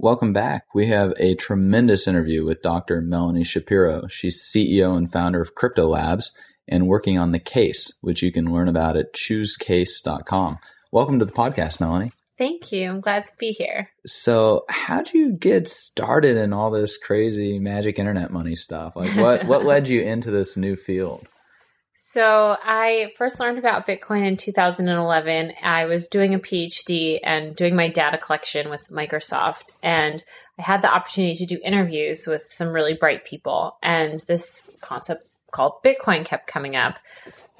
Welcome back. We have a tremendous interview with Dr. Melanie Shapiro. She's CEO and founder of Cryptolabs and working on the case, which you can learn about at choosecase.com. Welcome to the podcast, Melanie. Thank you. I'm glad to be here. So, how'd you get started in all this crazy magic internet money stuff? Like, what what led you into this new field? So, I first learned about Bitcoin in 2011. I was doing a PhD and doing my data collection with Microsoft, and I had the opportunity to do interviews with some really bright people. And this concept called Bitcoin kept coming up.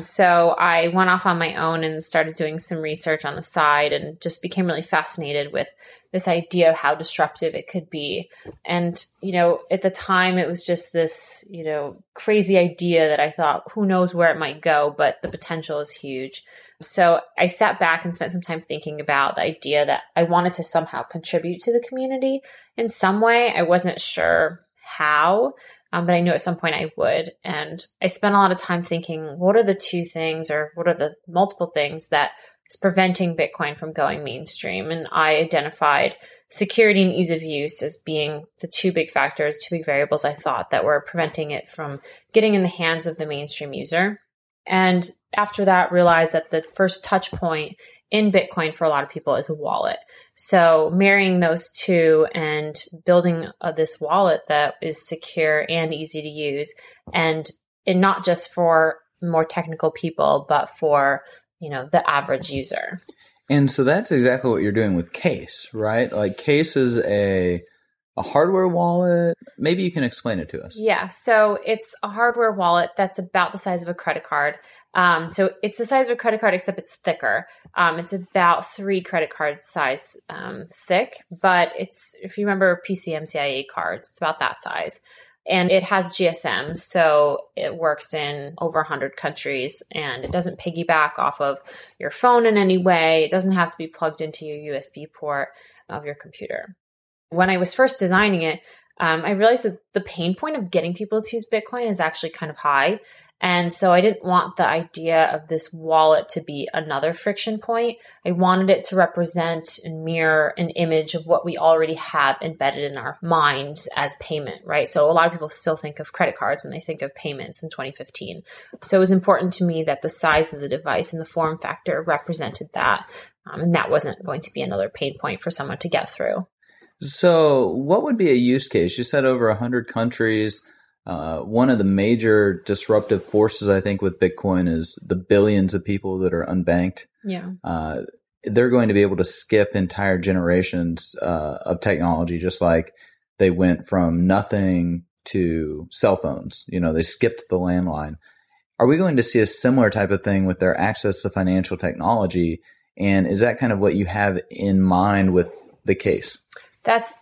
So I went off on my own and started doing some research on the side and just became really fascinated with this idea of how disruptive it could be. And, you know, at the time it was just this, you know, crazy idea that I thought, who knows where it might go, but the potential is huge. So I sat back and spent some time thinking about the idea that I wanted to somehow contribute to the community in some way. I wasn't sure how, um, but I knew at some point I would. And I spent a lot of time thinking, what are the two things or what are the multiple things that is preventing Bitcoin from going mainstream? And I identified security and ease of use as being the two big factors, two big variables I thought that were preventing it from getting in the hands of the mainstream user. And after that, realized that the first touch point in Bitcoin for a lot of people is a wallet. So marrying those two and building uh, this wallet that is secure and easy to use and, and not just for more technical people, but for, you know, the average user. And so that's exactly what you're doing with Case, right? Like Case is a a hardware wallet. Maybe you can explain it to us. Yeah, so it's a hardware wallet that's about the size of a credit card. Um, so it's the size of a credit card, except it's thicker. Um, it's about three credit card size um, thick, but it's if you remember PCMCIA cards, it's about that size. And it has GSM, so it works in over 100 countries and it doesn't piggyback off of your phone in any way. It doesn't have to be plugged into your USB port of your computer. When I was first designing it, um, I realized that the pain point of getting people to use Bitcoin is actually kind of high. And so I didn't want the idea of this wallet to be another friction point. I wanted it to represent and mirror an image of what we already have embedded in our minds as payment, right? So a lot of people still think of credit cards when they think of payments in 2015. So it was important to me that the size of the device and the form factor represented that. Um, and that wasn't going to be another pain point for someone to get through. So, what would be a use case? You said over 100 countries. Uh, one of the major disruptive forces, I think, with Bitcoin is the billions of people that are unbanked. Yeah. Uh, they're going to be able to skip entire generations uh, of technology, just like they went from nothing to cell phones. You know, they skipped the landline. Are we going to see a similar type of thing with their access to financial technology? And is that kind of what you have in mind with the case? That's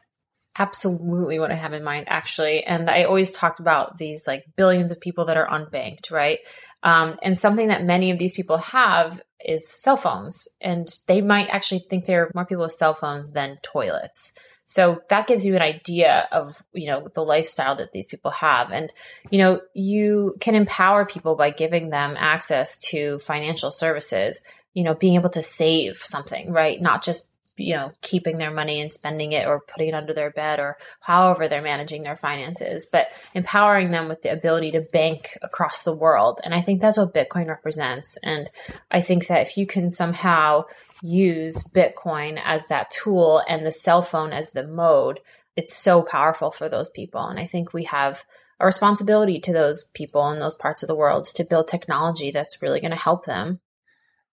absolutely what I have in mind, actually. And I always talked about these like billions of people that are unbanked, right? Um, and something that many of these people have is cell phones. And they might actually think there are more people with cell phones than toilets. So that gives you an idea of, you know, the lifestyle that these people have. And, you know, you can empower people by giving them access to financial services, you know, being able to save something, right? Not just you know, keeping their money and spending it or putting it under their bed or however they're managing their finances, but empowering them with the ability to bank across the world. And I think that's what Bitcoin represents. And I think that if you can somehow use Bitcoin as that tool and the cell phone as the mode, it's so powerful for those people. And I think we have a responsibility to those people in those parts of the world to build technology that's really going to help them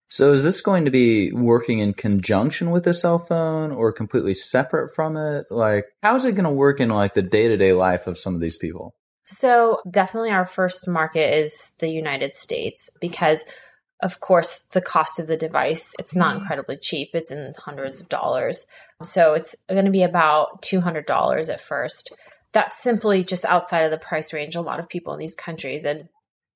So is this going to be working in conjunction with the cell phone or completely separate from it? Like, how's it going to work in like the day to day life of some of these people? So definitely our first market is the United States because of course the cost of the device it's not mm-hmm. incredibly cheap it's in hundreds of dollars so it's going to be about $200 at first that's simply just outside of the price range a lot of people in these countries and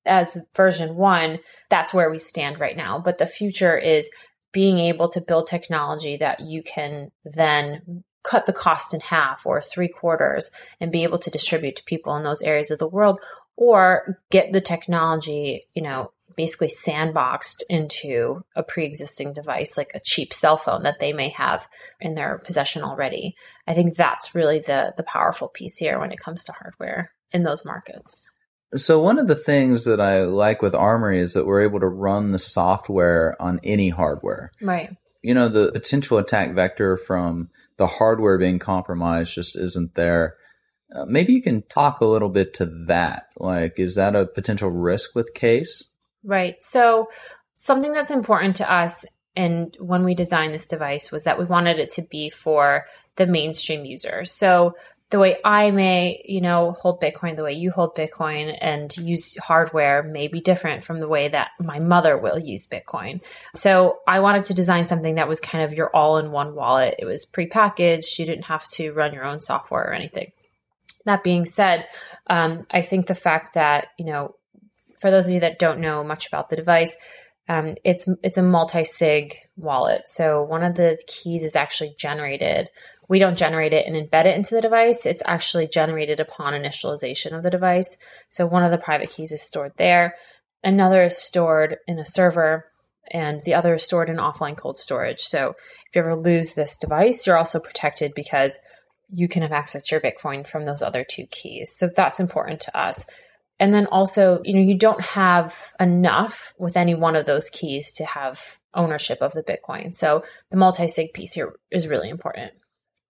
as version 1 that's where we stand right now but the future is being able to build technology that you can then cut the cost in half or three quarters and be able to distribute to people in those areas of the world or get the technology, you know, basically sandboxed into a pre-existing device like a cheap cell phone that they may have in their possession already. I think that's really the the powerful piece here when it comes to hardware in those markets. So one of the things that I like with Armory is that we're able to run the software on any hardware. Right. You know, the potential attack vector from the hardware being compromised just isn't there. Uh, maybe you can talk a little bit to that. Like, is that a potential risk with case? Right. So, something that's important to us and when we designed this device was that we wanted it to be for the mainstream user. So, the way I may, you know, hold Bitcoin, the way you hold Bitcoin and use hardware may be different from the way that my mother will use Bitcoin. So I wanted to design something that was kind of your all in one wallet. It was prepackaged. You didn't have to run your own software or anything. That being said, um, I think the fact that, you know, for those of you that don't know much about the device, um, it's it's a multi-sig wallet. So one of the keys is actually generated we don't generate it and embed it into the device. It's actually generated upon initialization of the device. So one of the private keys is stored there. Another is stored in a server and the other is stored in offline cold storage. So if you ever lose this device, you're also protected because you can have access to your Bitcoin from those other two keys. So that's important to us. And then also, you know, you don't have enough with any one of those keys to have ownership of the Bitcoin. So the multi-sig piece here is really important.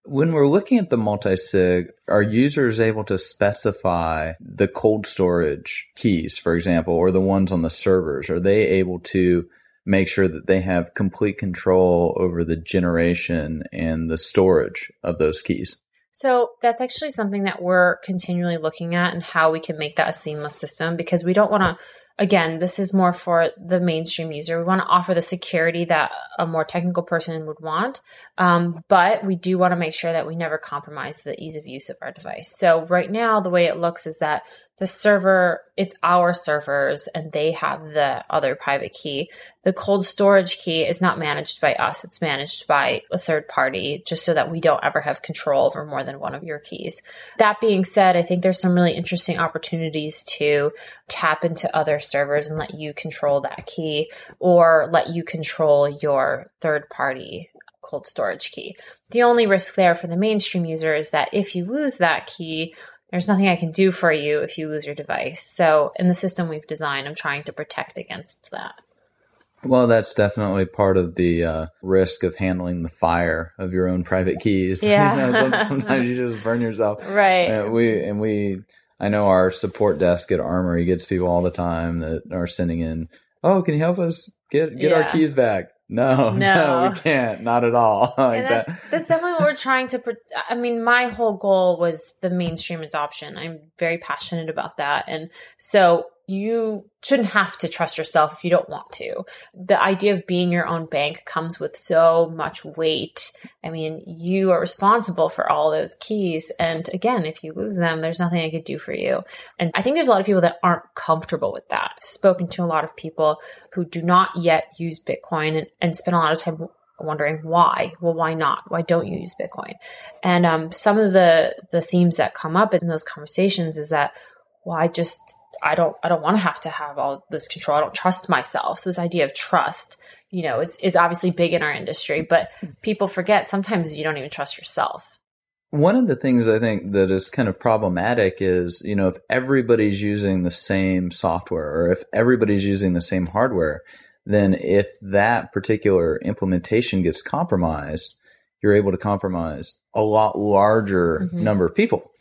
When we're looking at the multi-sig, are users able to specify the cold storage keys, for example, or the ones on the servers? Are they able to make sure that they have complete control over the generation and the storage of those keys? So that's actually something that we're continually looking at and how we can make that a seamless system because we don't want to again, this is more for the mainstream user. We want to offer the security that a more technical person would want, um, but we do want to make sure that we never compromise the ease of use of our device. So right now, the way it looks is that the server, it's our servers and they have the other private key. The cold storage key is not managed by us. It's managed by a third party just so that we don't ever have control over more than one of your keys. That being said, I think there's some really interesting opportunities to tap into other servers and let you control that key or let you control your third party cold storage key. The only risk there for the mainstream user is that if you lose that key, there's nothing I can do for you if you lose your device. So, in the system we've designed, I'm trying to protect against that. Well, that's definitely part of the uh, risk of handling the fire of your own private keys. Yeah. sometimes you just burn yourself. Right. And we and we, I know our support desk at Armory gets people all the time that are sending in. Oh, can you help us get get yeah. our keys back? No, no, no, we can't. Not at all. like that's, that. that's definitely what we're trying to. I mean, my whole goal was the mainstream adoption. I'm very passionate about that, and so you shouldn't have to trust yourself if you don't want to. The idea of being your own bank comes with so much weight. I mean, you are responsible for all those keys. And again, if you lose them, there's nothing I could do for you. And I think there's a lot of people that aren't comfortable with that. I've spoken to a lot of people who do not yet use Bitcoin and, and spend a lot of time wondering why well why not why don't you use bitcoin and um, some of the the themes that come up in those conversations is that well i just I don't I don't want to have to have all this control. I don't trust myself. So this idea of trust, you know, is is obviously big in our industry, but people forget sometimes you don't even trust yourself. One of the things I think that is kind of problematic is, you know, if everybody's using the same software or if everybody's using the same hardware, then if that particular implementation gets compromised, you're able to compromise a lot larger mm-hmm. number of people.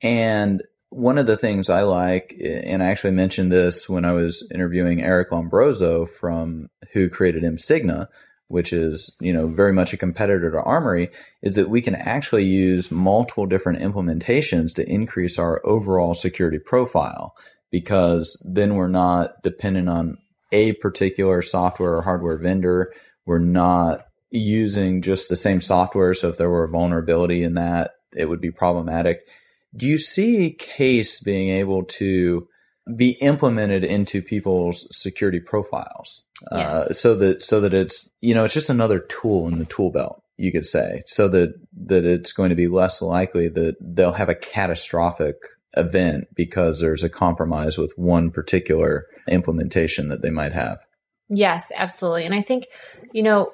And one of the things I like, and I actually mentioned this when I was interviewing Eric Lombrozo from who created mSIGNA, which is, you know, very much a competitor to Armory, is that we can actually use multiple different implementations to increase our overall security profile because then we're not dependent on a particular software or hardware vendor. We're not using just the same software. So if there were a vulnerability in that, it would be problematic. Do you see case being able to be implemented into people's security profiles? Uh, yes. Uh, so that, so that it's, you know, it's just another tool in the tool belt, you could say, so that, that it's going to be less likely that they'll have a catastrophic event because there's a compromise with one particular implementation that they might have. Yes, absolutely. And I think, you know,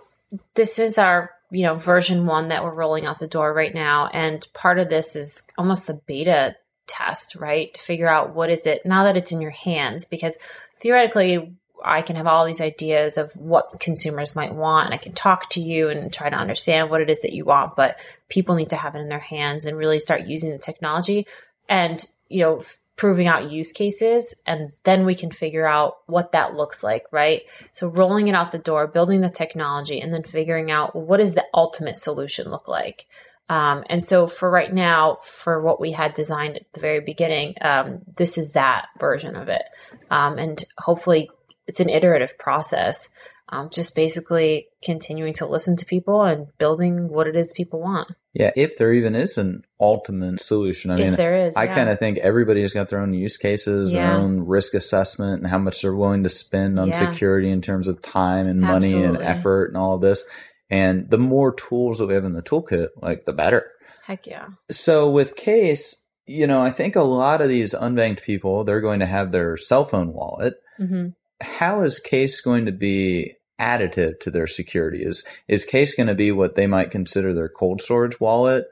this is our, you know, version one that we're rolling out the door right now. And part of this is almost a beta test, right? To figure out what is it now that it's in your hands, because theoretically, I can have all these ideas of what consumers might want and I can talk to you and try to understand what it is that you want, but people need to have it in their hands and really start using the technology and, you know, proving out use cases and then we can figure out what that looks like, right? So rolling it out the door, building the technology and then figuring out what does the ultimate solution look like? Um, and so for right now, for what we had designed at the very beginning, um, this is that version of it. Um, and hopefully it's an iterative process um, just basically continuing to listen to people and building what it is people want. Yeah, if there even is an ultimate solution. I if mean, there is, I yeah. kind of think everybody's got their own use cases, yeah. their own risk assessment, and how much they're willing to spend on yeah. security in terms of time and money Absolutely. and effort and all of this. And the more tools that we have in the toolkit, like the better. Heck yeah. So with Case, you know, I think a lot of these unbanked people, they're going to have their cell phone wallet. Mm-hmm. How is Case going to be additive to their security? Is is Case going to be what they might consider their cold storage wallet?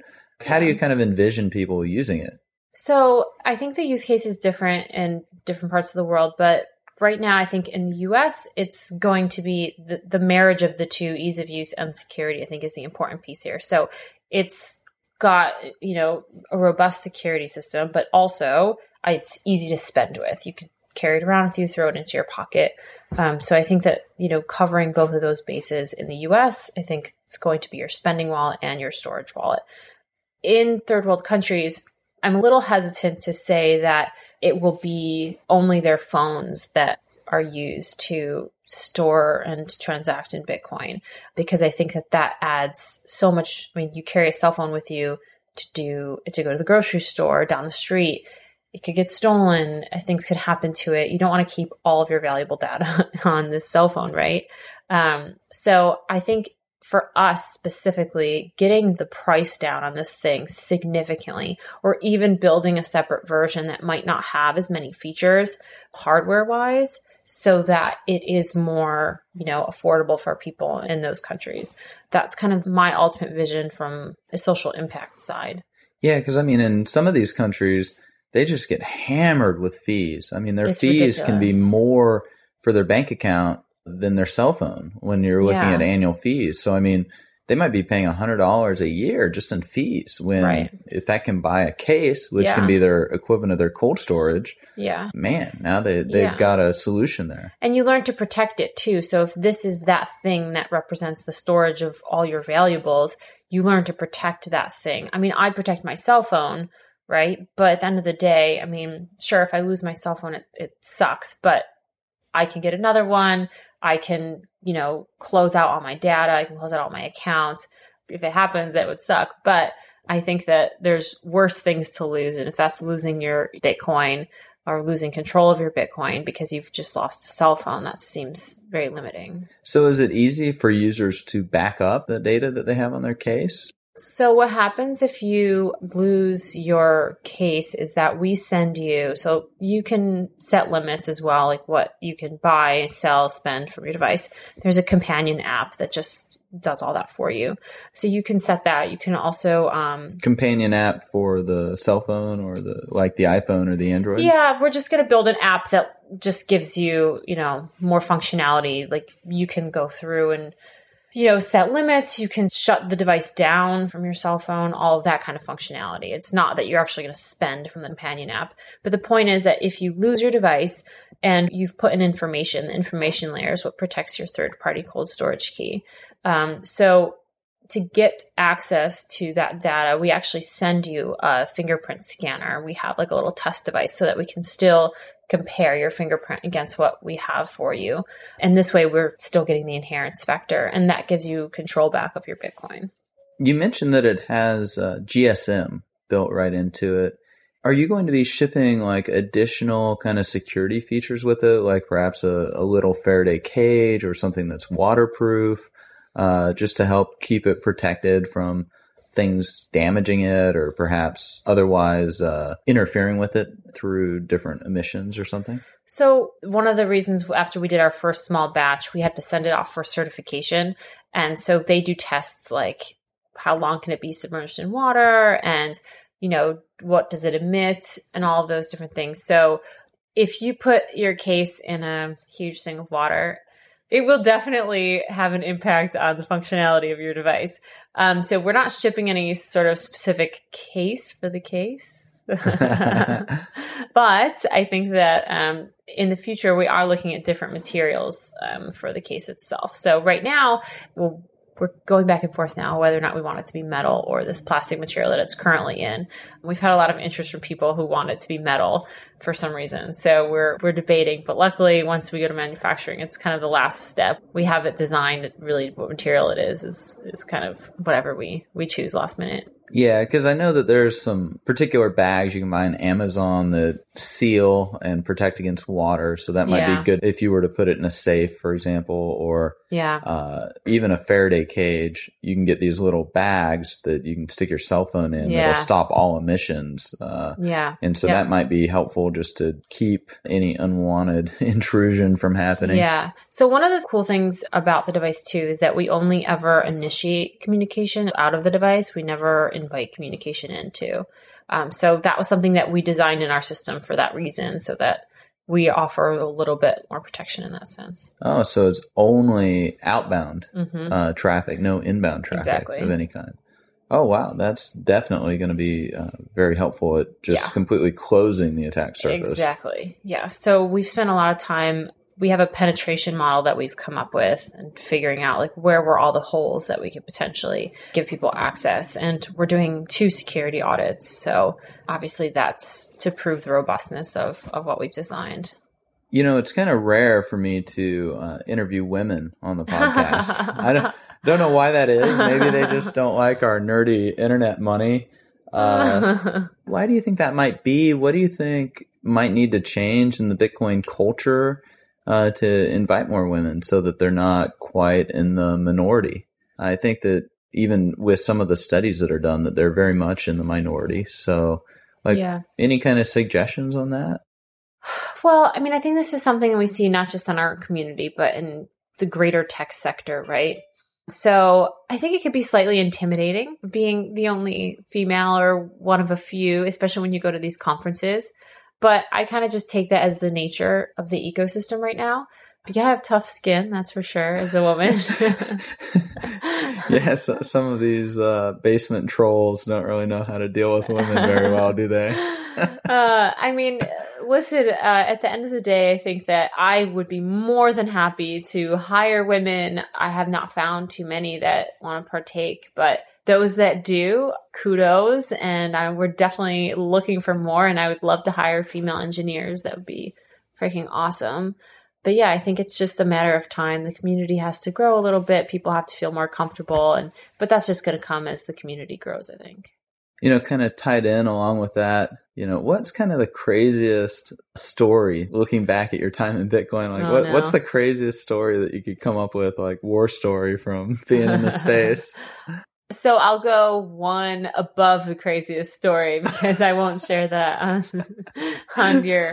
How do you kind of envision people using it? So I think the use case is different in different parts of the world, but right now I think in the US it's going to be the, the marriage of the two, ease of use and security, I think is the important piece here. So it's got, you know, a robust security system, but also uh, it's easy to spend with. You can carry it around with you, throw it into your pocket. Um, so I think that, you know, covering both of those bases in the US, I think it's going to be your spending wallet and your storage wallet. In third world countries, I'm a little hesitant to say that it will be only their phones that are used to store and transact in Bitcoin because I think that that adds so much. I mean, you carry a cell phone with you to do to go to the grocery store down the street it could get stolen. Things could happen to it. You don't want to keep all of your valuable data on this cell phone, right? Um, so I think for us specifically, getting the price down on this thing significantly, or even building a separate version that might not have as many features hardware wise, so that it is more, you know, affordable for people in those countries. That's kind of my ultimate vision from a social impact side. Yeah, because I mean, in some of these countries, they just get hammered with fees. I mean, their it's fees ridiculous. can be more for their bank account than their cell phone when you're looking yeah. at annual fees. So, I mean, they might be paying a hundred dollars a year just in fees when right. if that can buy a case, which yeah. can be their equivalent of their cold storage. Yeah. Man, now they, they've yeah. got a solution there. And you learn to protect it too. So if this is that thing that represents the storage of all your valuables, you learn to protect that thing. I mean, I protect my cell phone right? But at the end of the day, I mean, sure, if I lose my cell phone, it, it sucks, but I can get another one. I can, you know, close out all my data. I can close out all my accounts. If it happens, that would suck. But I think that there's worse things to lose. And if that's losing your Bitcoin or losing control of your Bitcoin because you've just lost a cell phone, that seems very limiting. So is it easy for users to back up the data that they have on their case? So, what happens if you lose your case is that we send you, so you can set limits as well, like what you can buy, sell, spend from your device. There's a companion app that just does all that for you. So, you can set that. You can also, um, companion app for the cell phone or the, like the iPhone or the Android? Yeah, we're just going to build an app that just gives you, you know, more functionality. Like you can go through and, you know, set limits. You can shut the device down from your cell phone, all of that kind of functionality. It's not that you're actually going to spend from the companion app. But the point is that if you lose your device and you've put in information, the information layer is what protects your third party cold storage key. Um, so to get access to that data, we actually send you a fingerprint scanner. We have like a little test device so that we can still compare your fingerprint against what we have for you. And this way, we're still getting the inheritance vector, and that gives you control back of your Bitcoin. You mentioned that it has uh, GSM built right into it. Are you going to be shipping like additional kind of security features with it, like perhaps a, a little Faraday cage or something that's waterproof, uh, just to help keep it protected from things damaging it or perhaps otherwise uh, interfering with it through different emissions or something? So, one of the reasons after we did our first small batch, we had to send it off for certification. And so they do tests like how long can it be submerged in water and, you know, what does it emit and all of those different things. So, if you put your case in a huge thing of water it will definitely have an impact on the functionality of your device. Um, so we're not shipping any sort of specific case for the case. but I think that um, in the future we are looking at different materials um, for the case itself. So right now, we'll we're going back and forth now whether or not we want it to be metal or this plastic material that it's currently in. We've had a lot of interest from people who want it to be metal for some reason. So we're we're debating, but luckily once we go to manufacturing, it's kind of the last step. We have it designed really what material it is is is kind of whatever we we choose last minute. Yeah, because I know that there's some particular bags you can buy on Amazon that seal and protect against water. So that might yeah. be good if you were to put it in a safe, for example, or yeah, uh, even a Faraday cage. You can get these little bags that you can stick your cell phone in yeah. that'll stop all emissions. Uh, yeah, and so that might be helpful just to keep any unwanted intrusion from happening. Yeah. So one of the cool things about the device too is that we only ever initiate communication out of the device. We never invite communication into. Um, so that was something that we designed in our system for that reason, so that we offer a little bit more protection in that sense. Oh, so it's only outbound mm-hmm. uh, traffic, no inbound traffic exactly. of any kind. Oh wow, that's definitely going to be uh, very helpful at just yeah. completely closing the attack surface. Exactly. Yeah. So we've spent a lot of time we have a penetration model that we've come up with and figuring out like where were all the holes that we could potentially give people access and we're doing two security audits so obviously that's to prove the robustness of, of what we've designed you know it's kind of rare for me to uh, interview women on the podcast i don't, don't know why that is maybe they just don't like our nerdy internet money uh, why do you think that might be what do you think might need to change in the bitcoin culture uh, to invite more women so that they're not quite in the minority. I think that even with some of the studies that are done, that they're very much in the minority. So, like, yeah. any kind of suggestions on that? Well, I mean, I think this is something we see not just in our community, but in the greater tech sector, right? So I think it could be slightly intimidating being the only female or one of a few, especially when you go to these conferences. But I kind of just take that as the nature of the ecosystem right now. You gotta have tough skin, that's for sure, as a woman. yeah, so, some of these uh, basement trolls don't really know how to deal with women very well, do they? uh, I mean, listen, uh, at the end of the day, I think that I would be more than happy to hire women. I have not found too many that want to partake, but those that do, kudos. And I, we're definitely looking for more. And I would love to hire female engineers. That would be freaking awesome. But yeah, I think it's just a matter of time. The community has to grow a little bit. People have to feel more comfortable. And, but that's just going to come as the community grows, I think. You know, kind of tied in along with that, you know, what's kind of the craziest story looking back at your time in Bitcoin? Like, oh, what, no. what's the craziest story that you could come up with, like war story from being in the space? So I'll go one above the craziest story because I won't share that on, on your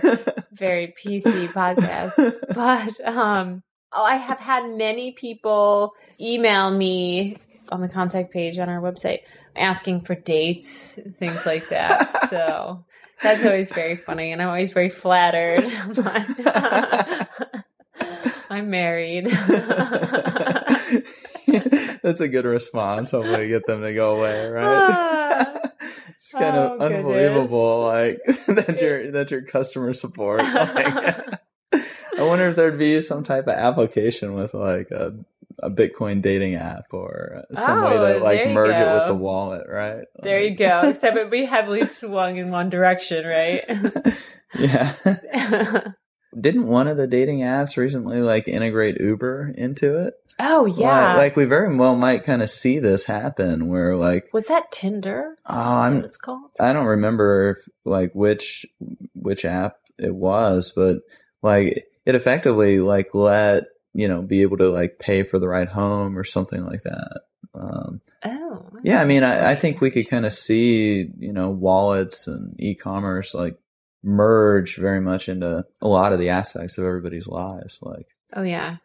very PC podcast. But um, oh, I have had many people email me on the contact page on our website asking for dates, things like that. so that's always very funny, and I'm always very flattered. I'm married. That's a good response. Hopefully, get them to go away, right? Ah. it's kind Oh, of unbelievable, like that your that your customer support. Like, I wonder if there'd be some type of application with like a, a Bitcoin dating app or some way Oh, to like there you merge it with the wallet, right? there you go. Except it'd be heavily swung in one direction, right? yeah. Didn't one of the dating apps recently like integrate Uber into it? oh yeah. Like, like we very well might kind of see this happen where like was that Tinder? oh I'm what it's called? I don't remember like which which app it was, but like it effectively like let you know be able to like pay for the ride home or something like that. Um, oh. yeah, I mean, I, I think we could kind of see you know wallets and e-commerce like merge very much into a lot of the aspects of everybody's lives. Like, Oh yeah,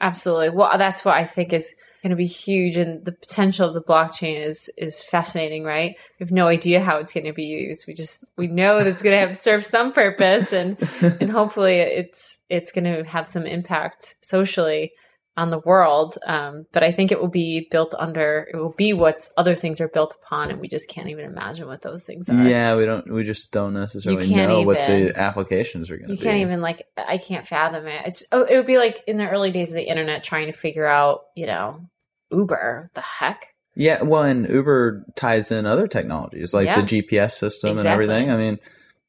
absolutely. Well, that's what I think is going to be huge, and the potential of the blockchain is is fascinating. Right? We have no idea how it's going to be used. We just we know that it's going to have serve some purpose, and and hopefully it's it's going to have some impact socially on the world. Um, but I think it will be built under it will be what's other things are built upon, and we just can't even imagine what those things are. yeah, we don't, we just don't necessarily know what the applications are going to be. You can't even like I can't fathom it. It's oh, it would be like in the early days of the internet trying to figure out, you know, Uber. The heck? Yeah, well, and Uber ties in other technologies like Yeah. the GPS system and everything. I mean,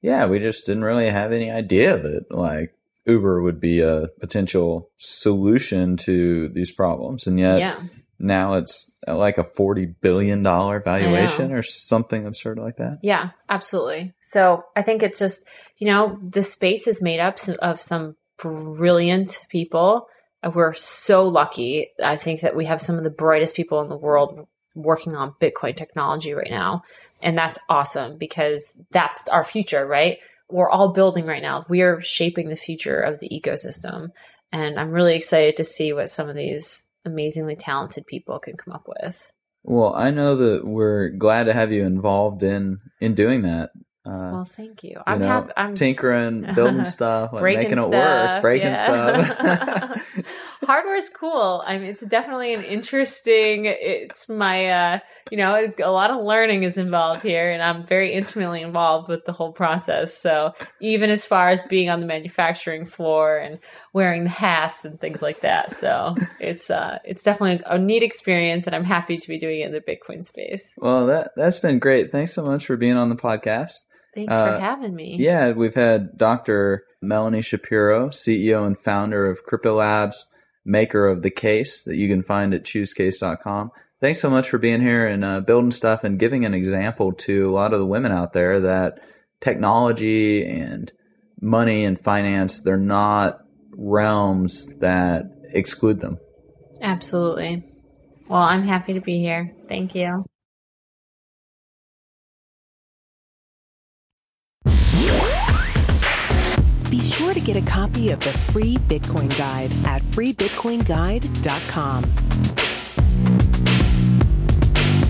yeah, we just didn't really have any idea that like Uber would be a potential solution to these problems, and yet yeah. now it's like a forty billion dollar valuation or something absurd like that. Yeah, absolutely. So I think it's just, you know, the space is made up of some brilliant people. Uh, We're so lucky. I think that we have some of the brightest people in the world working on Bitcoin technology right now. And that's awesome because that's our future, right? We're all building right now. We are shaping the future of the ecosystem. And I'm really excited to see what some of these amazingly talented people can come up with. Well, I know that we're glad to have you involved in in doing that. Uh, well, thank you. you I'm know, happy. I'm tinkering, building stuff, like making it work, breaking yeah. stuff. Hardware's cool. I mean, it's definitely an interesting. It's my, uh, you know, a lot of learning is involved here, and I'm very intimately involved with the whole process. So even as far as being on the manufacturing floor and wearing the hats and things like that, so it's uh, it's definitely a neat experience, and I'm happy to be doing it in the Bitcoin space. well, that that's been great. Thanks so much for being on the podcast. Thanks Uh, for having me. Yeah, we've had Dr. Melanie Shapiro, CEO and founder of Cryptolabs, maker of the case that you can find at choosecase.com. Thanks so much for being here and uh, building stuff and giving an example to a lot of the women out there that technology and money and finance, they're not realms that exclude them. Absolutely. Well, I'm happy to be here. Thank you. Sure to get a copy of the free Bitcoin Guide at freebitcoinguide.com.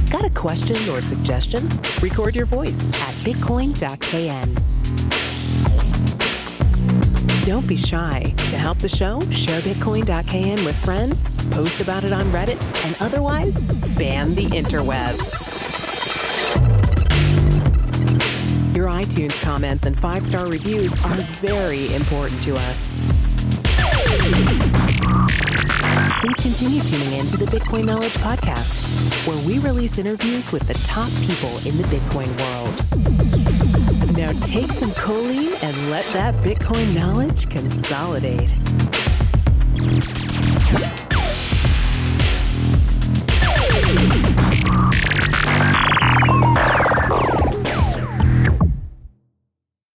Got a question or suggestion? Record your voice at bitcoin.kn. Don't be shy. To help the show, share bitcoin.kn with friends, post about it on Reddit, and otherwise spam the interwebs. iTunes comments and five star reviews are very important to us. Please continue tuning in to the Bitcoin Knowledge Podcast, where we release interviews with the top people in the Bitcoin world. Now take some choline and let that Bitcoin knowledge consolidate.